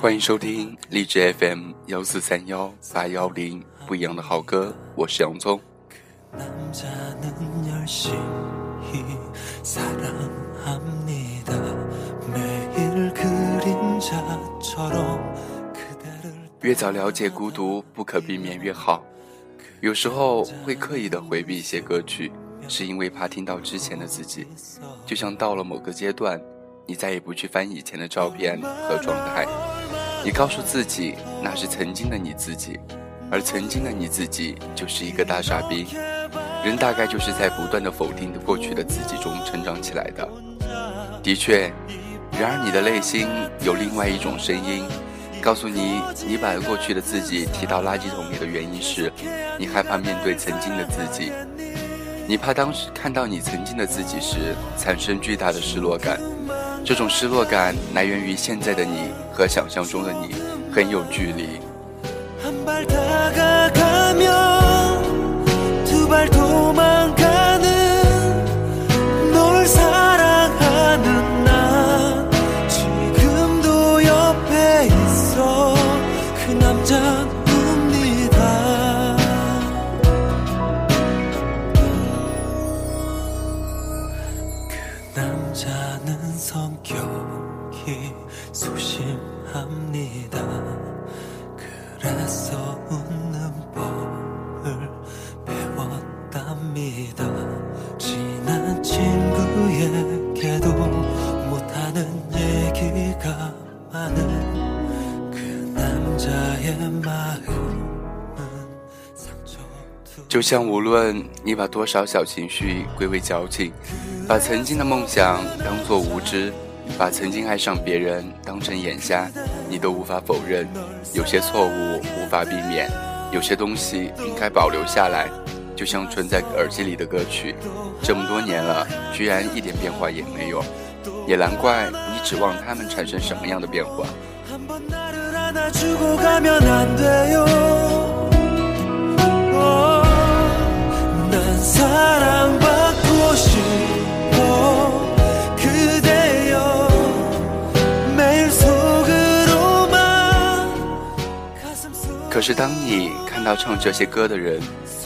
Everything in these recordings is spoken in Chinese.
欢迎收听荔枝 FM 幺四三幺八幺零不一样的好歌，我是洋葱。越早了解孤独，不可避免越好。有时候会刻意的回避一些歌曲，是因为怕听到之前的自己。就像到了某个阶段，你再也不去翻以前的照片和状态，你告诉自己那是曾经的你自己，而曾经的你自己就是一个大傻逼。人大概就是在不断的否定的过去的自己中成长起来的。的确，然而你的内心有另外一种声音。告诉你，你把过去的自己提到垃圾桶里的原因是，你害怕面对曾经的自己，你怕当时看到你曾经的自己时产生巨大的失落感。这种失落感来源于现在的你和想象中的你很有距离。就像无论你把多少小情绪归为矫情，把曾经的梦想当作无知，把曾经爱上别人当成眼瞎，你都无法否认，有些错误无法避免，有些东西应该保留下来。就像存在耳机里的歌曲，这么多年了，居然一点变化也没有，也难怪你指望他们产生什么样的变化。可是，当你看到唱这些歌的人，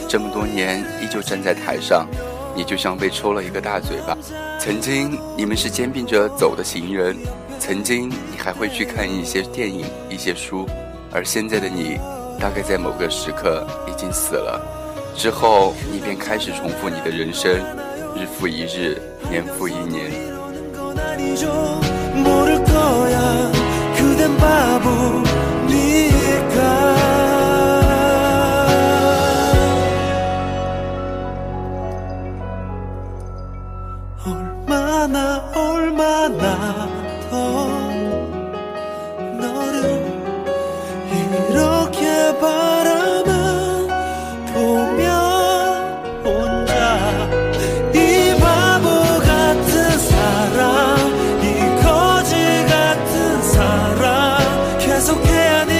这么多年依旧站在台上，你就像被抽了一个大嘴巴。曾经你们是肩并着走的行人，曾经你还会去看一些电影、一些书，而现在的你，大概在某个时刻已经死了。之后，你便开始重复你的人生，日复一日，年复一年。最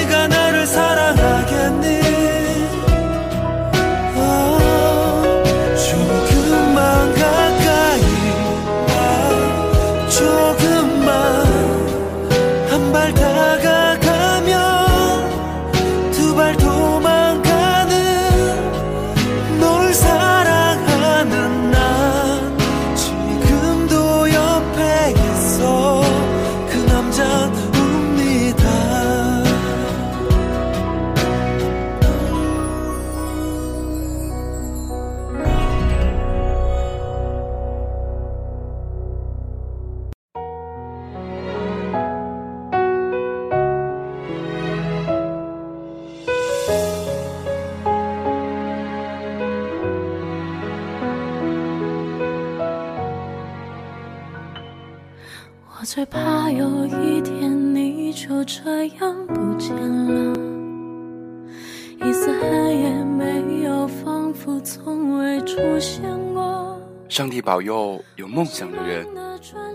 保佑有梦想的人，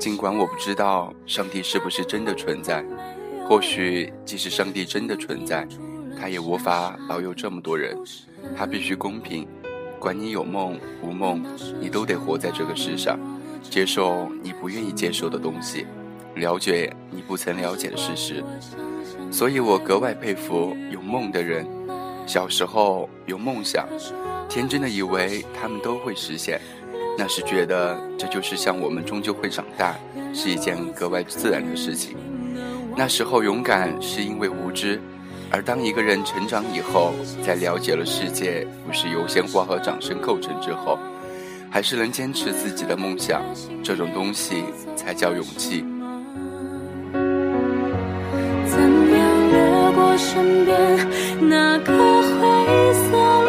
尽管我不知道上帝是不是真的存在，或许即使上帝真的存在，他也无法保佑这么多人。他必须公平，管你有梦无梦，你都得活在这个世上，接受你不愿意接受的东西。了解你不曾了解的事实。所以我格外佩服有梦的人。小时候有梦想，天真的以为他们都会实现，那时觉得这就是像我们终究会长大，是一件格外自然的事情。那时候勇敢是因为无知，而当一个人成长以后，在了解了世界不是由鲜花和掌声构成之后，还是能坚持自己的梦想，这种东西才叫勇气。怎样越过身边那个灰色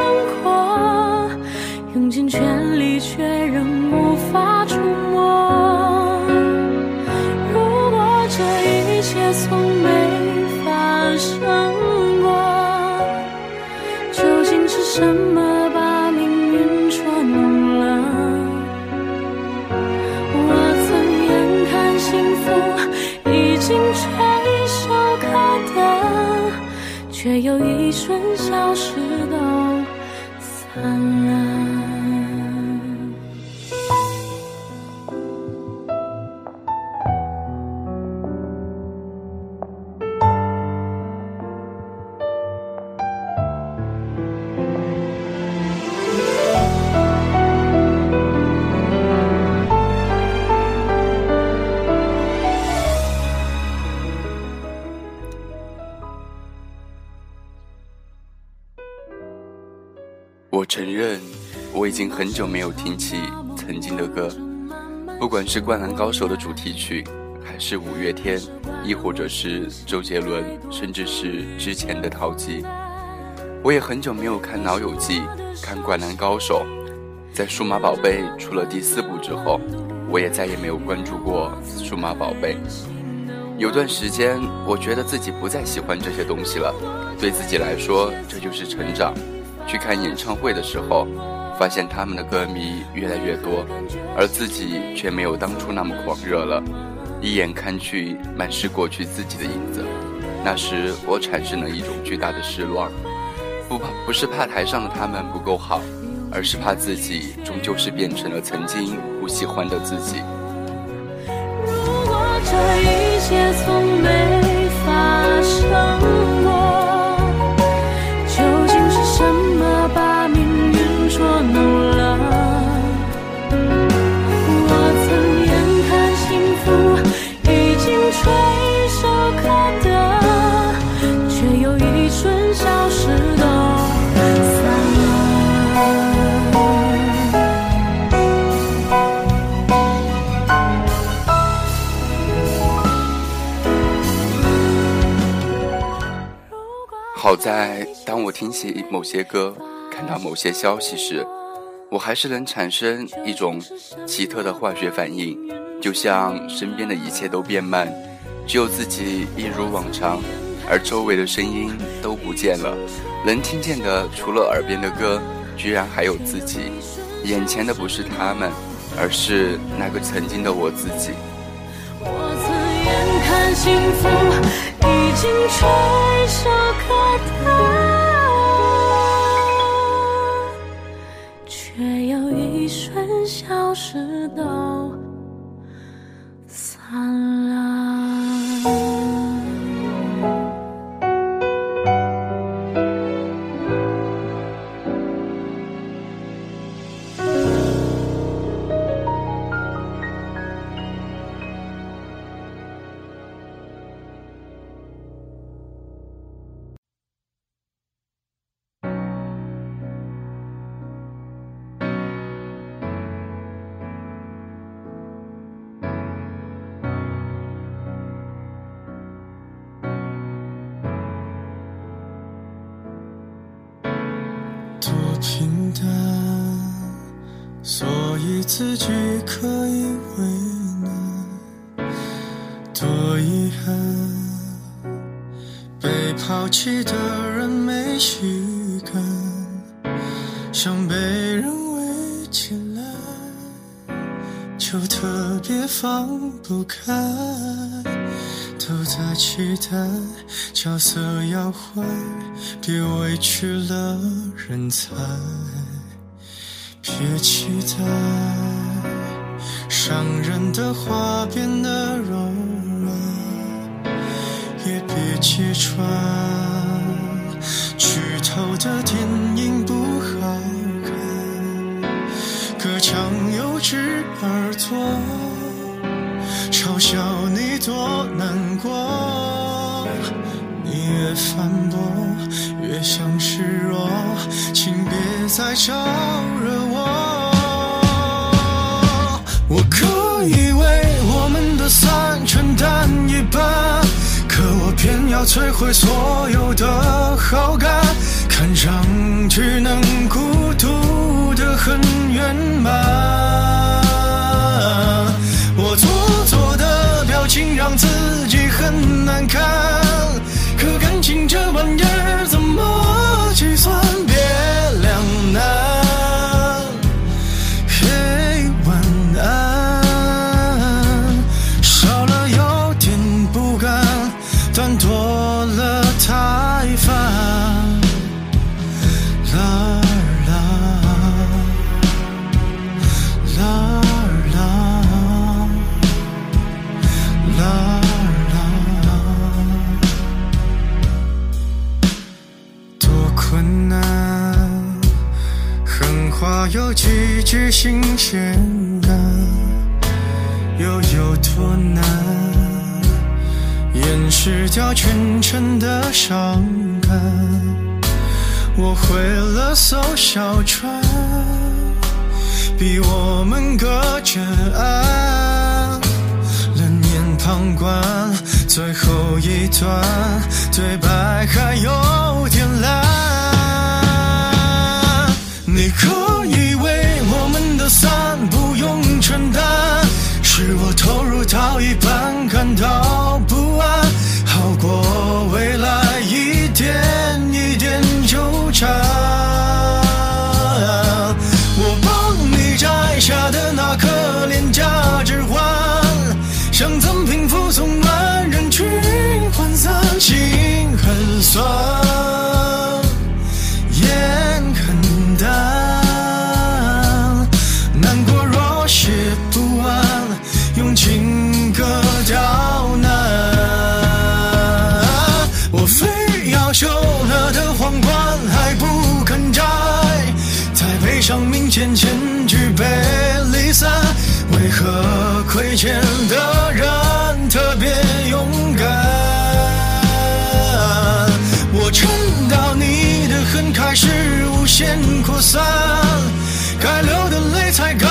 怎么把命运捉弄了？我曾眼看幸福已经垂手可得。却又一瞬消失都散了。已经很久没有听起曾经的歌，不管是《灌篮高手》的主题曲，还是五月天，亦或者是周杰伦，甚至是之前的陶吉。我也很久没有看《老友记》，看《灌篮高手》。在《数码宝贝》出了第四部之后，我也再也没有关注过《数码宝贝》。有段时间，我觉得自己不再喜欢这些东西了，对自己来说，这就是成长。去看演唱会的时候，发现他们的歌迷越来越多，而自己却没有当初那么狂热了。一眼看去，满是过去自己的影子。那时我产生了一种巨大的失落，不怕不是怕台上的他们不够好，而是怕自己终究是变成了曾经不喜欢的自己。如果这一切从没发生。在，当我听起某些歌，看到某些消息时，我还是能产生一种奇特的化学反应，就像身边的一切都变慢，只有自己一如往常，而周围的声音都不见了，能听见的除了耳边的歌，居然还有自己，眼前的不是他们，而是那个曾经的我自己。我曾眼看幸福。已经垂手知道。坏，别委屈了人才。别期待伤人的话变得柔软。也别揭穿，剧透的电影不好看，隔墙有只耳朵，嘲笑你多难过。越反驳，越像示弱，请别再招惹我。我可以为我们的散承担一半，可我偏要摧毁所有的好感，看上去能孤独的很圆满。我做作的表情让自己很难看，可感情新鲜感，又有多难？掩饰掉全城的伤感。我毁了艘小船，逼我们隔着岸，冷眼旁观。最后一段对白还有点烂。你可以为是我投入到一半感到不安，好过未来一点一点纠缠。我帮你摘下的那颗廉价指环，像赠品附送满人群涣散，心很酸。散，为何亏欠的人特别勇敢？我撑到你的恨开始无限扩散，该流的泪才刚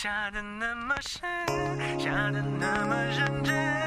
下的那么深，下的那么认真，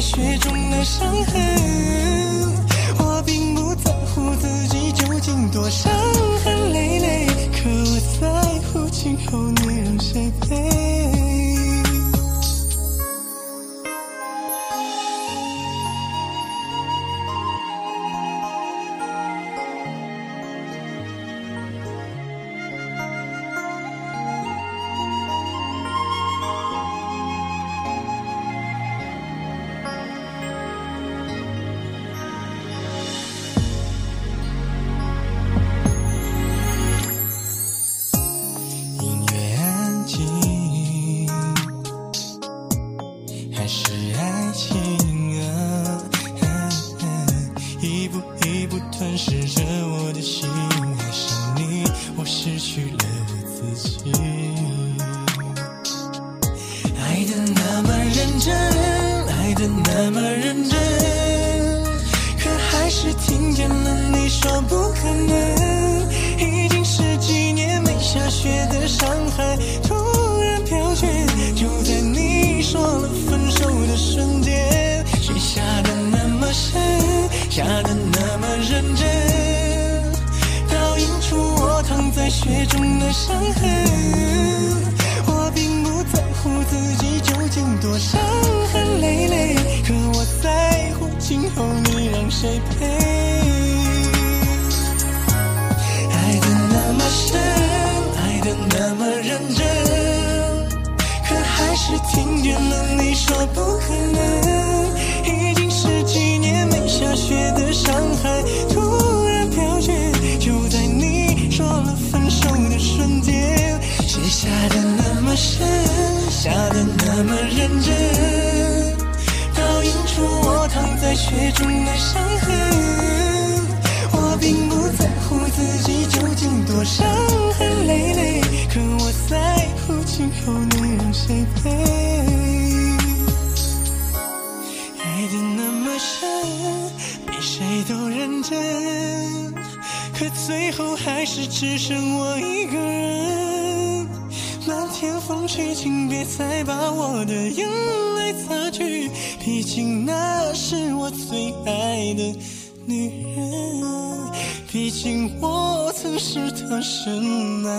雪中的伤痕。我并不在乎自己究竟多伤一步一步吞噬着我的心，爱上你，我失去了我自己。爱的那么认真，爱的那么认真，可还是听见了你说不可能。已经十几年没下雪的上海，下的那么认真，倒映出我躺在雪中的伤痕。我并不在乎自己究竟多伤痕累累，可我在乎今后你让谁陪。爱的那么深，爱的那么认真，可还是听见了你说不可能。下雪的上海，突然飘雪，就在你说了分手的瞬间，雪下的那么深，下的那么认真，倒映出我躺在雪中的伤痕。是只剩我一个人。漫天风雪，请别再把我的眼泪擦去，毕竟那是我最爱的女人，毕竟我曾是她深爱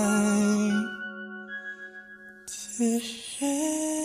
的人。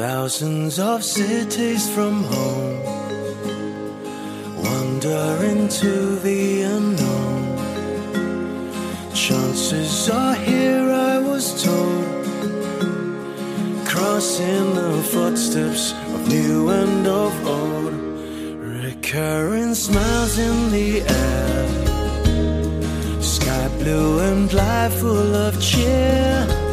Thousands of cities from home wander into the unknown. Chances are here, I was told, crossing the footsteps of new and of old. Recurring smiles in the air, sky blue and life full of cheer.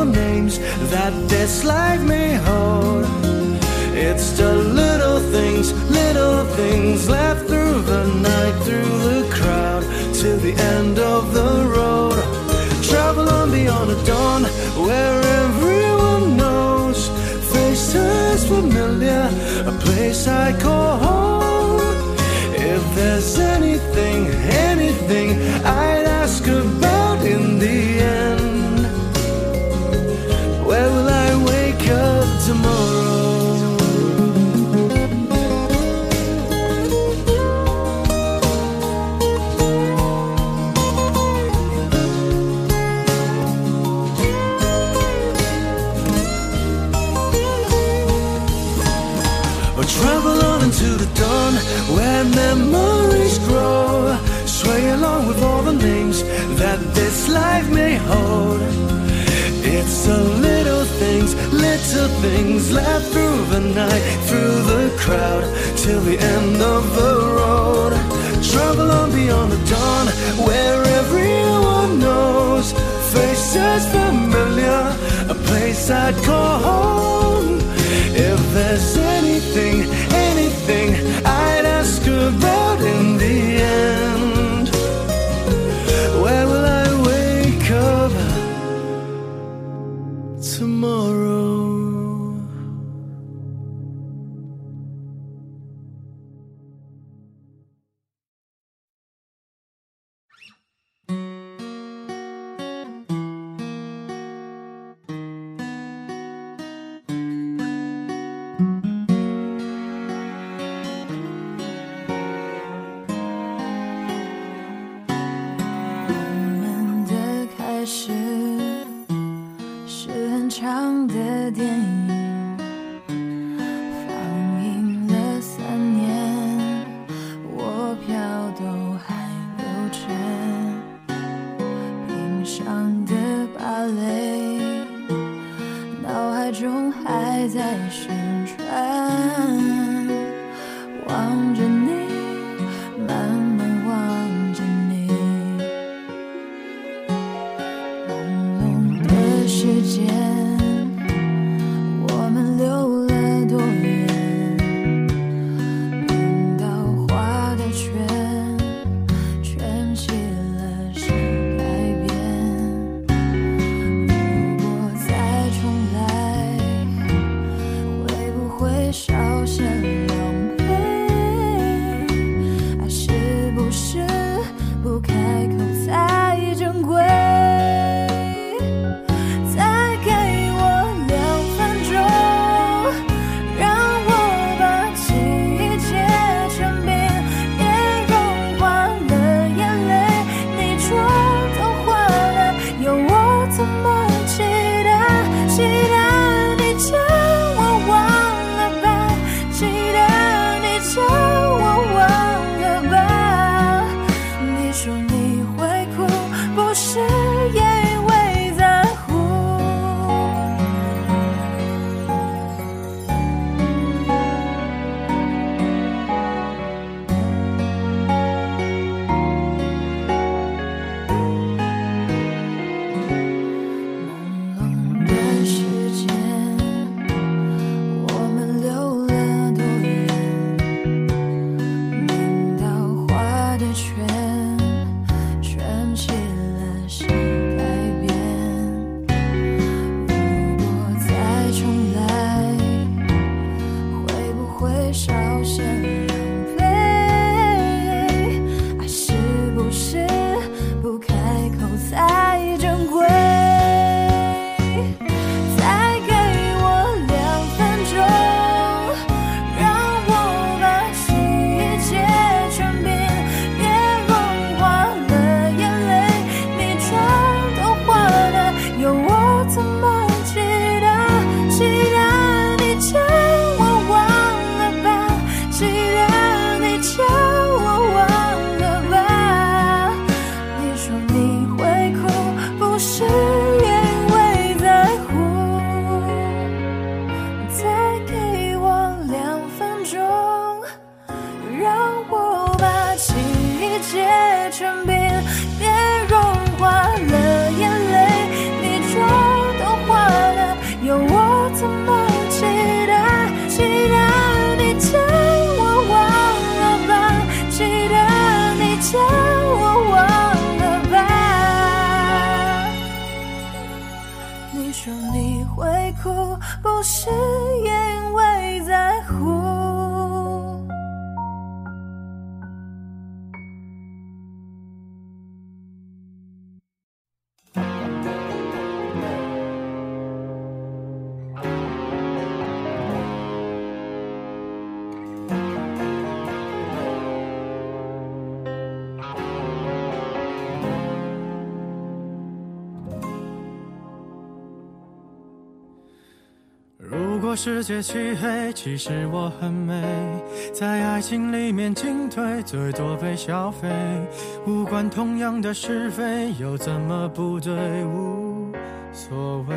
The names that this life may hold. It's the little things, little things left through the night, through the crowd, till the end of the road. Travel on beyond the dawn where everyone knows faces familiar, a place I call home. If there's anything, anything I'd life may hold. It's the little things, little things left through the night, through the crowd, till the end of the road. Travel on beyond the dawn where everyone knows. Faces familiar, a place I'd call home. 说你会哭，不是因为在乎。世界漆黑，其实我很美，在爱情里面进退，最多被消费。无关同样的是非，又怎么不对？无所谓。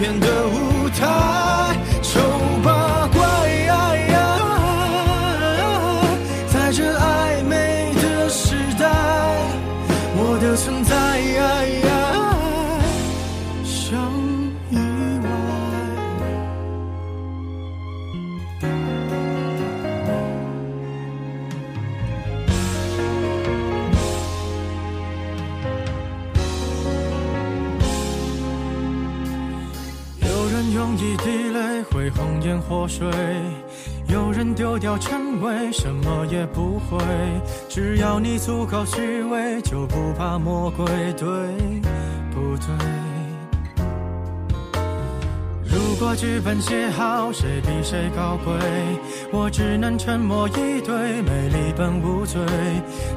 片的舞台，破碎，有人丢掉称谓，什么也不会。只要你足够虚伪，就不怕魔鬼，对不对？如果剧本写好，谁比谁高贵？我只能沉默以对，美丽本无罪。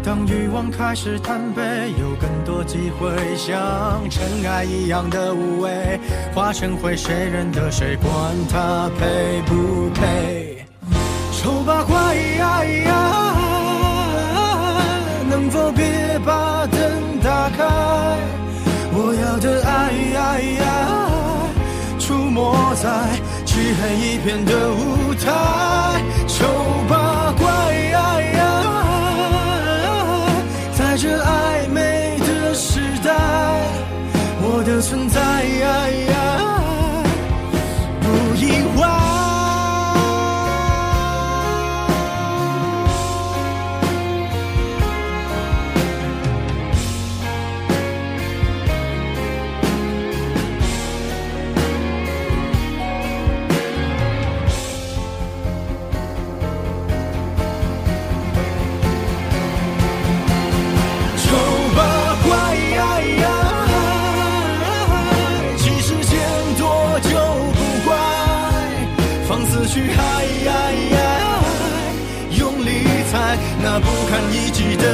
当欲望开始贪杯，有更多机会，像尘埃一样的无畏，化成灰，谁认得谁？管他配不配？丑八怪，一片的舞台，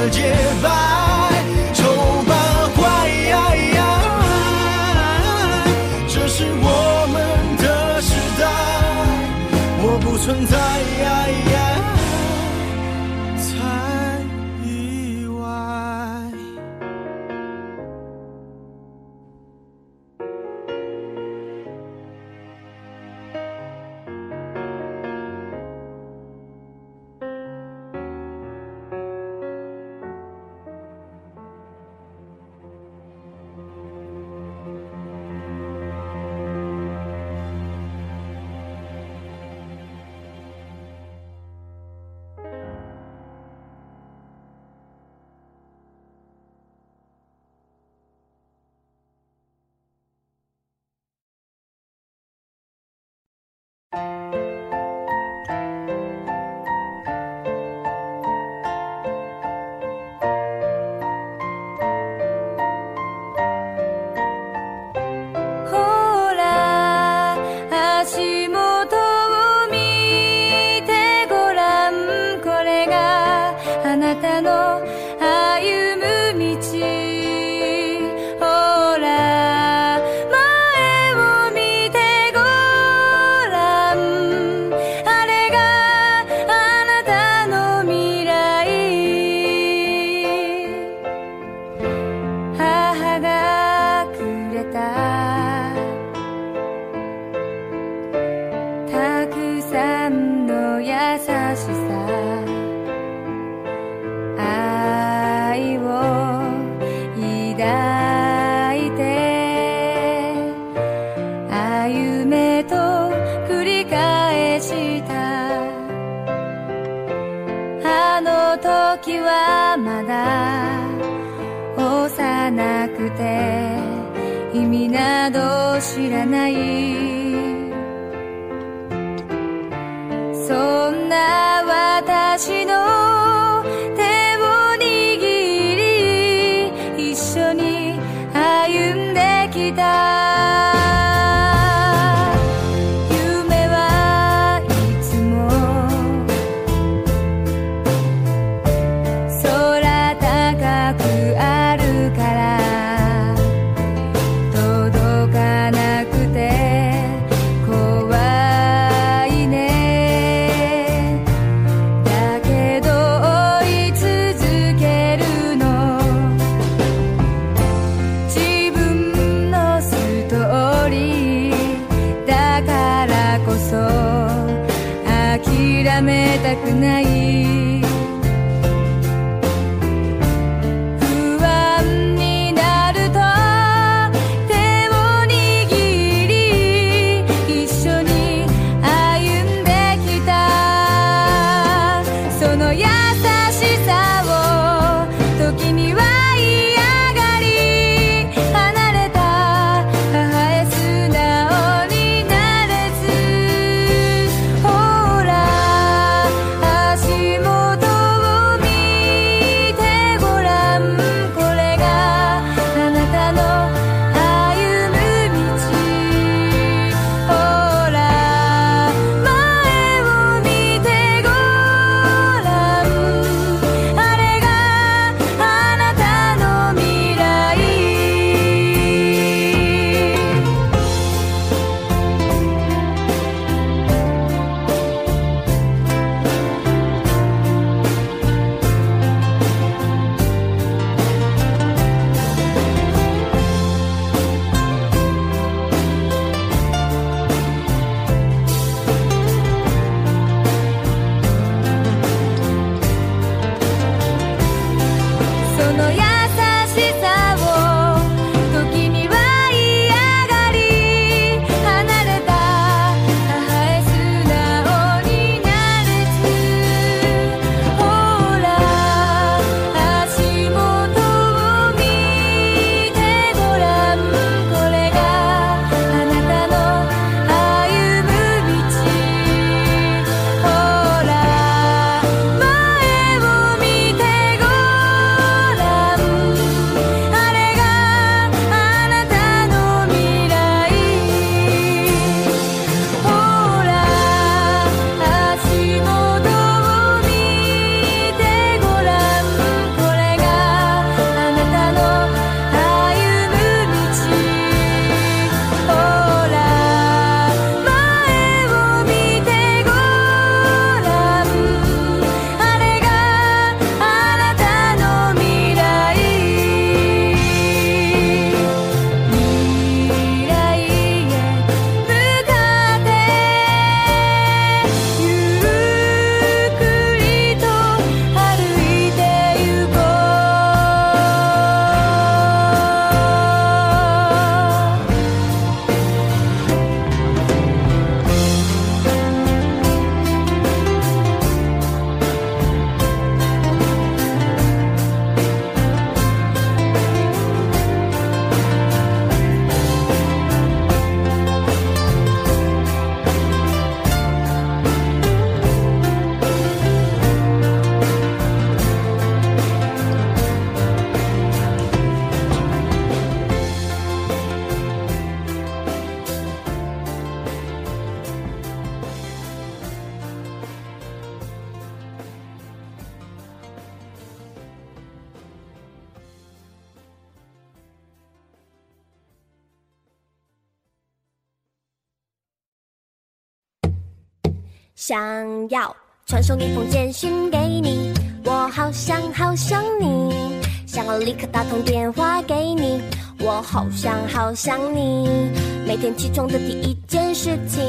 洁白送一封简讯给你我好想好想你想要立刻打通电话给你我好想好想你每天起床的第一件事情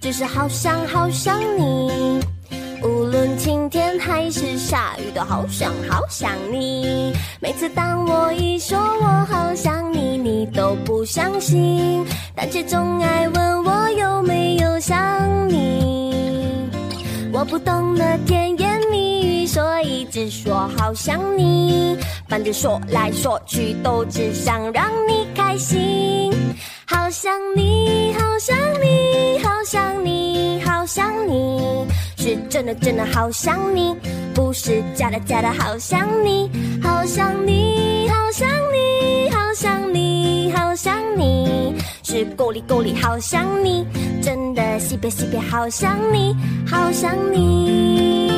就是好想好想你。无论晴天还是下雨都好想好想你每次当我一说我好想你你都不相信但却总爱问我有没有想你。我不懂得甜言蜜语所以只说好想你。反正说来说去都只想让你开心。好想你好想你好想你好想你。是真的真的好想你，不是假的假的好想你。好想你，好想你，好想你，好想你，是够力够力好想你，真的西北西北好想你，好想你。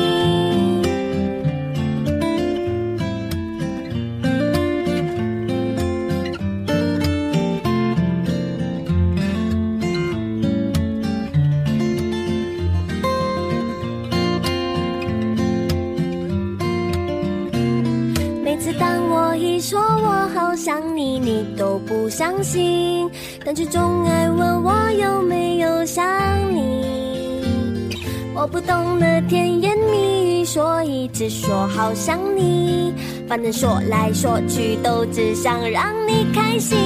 想你，你都不相信，但却总爱问我有没有想你。我不懂得甜言蜜语，所以只说好想你。反正说来说去都只想让你开心。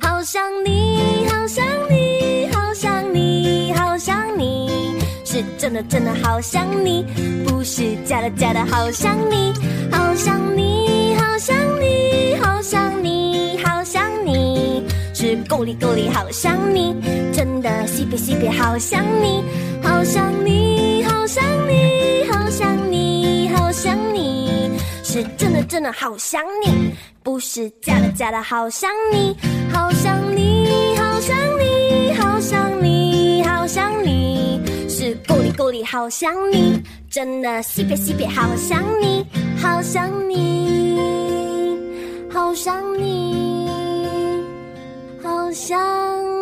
好想你，好想你，好想你，好想你，是真的真的好想你，不是假的假的好想你。好想你，好想你，想你，好想你，是够力够力好想你，真的西北西北好想你，好想你，好想你，好想你，好想你，是真的真的好想你，不是假的假的好想你，好想你，好想你，好想你，好想你，是够力够力好想你，真的西北西北好想你，好想你，好想你，好想。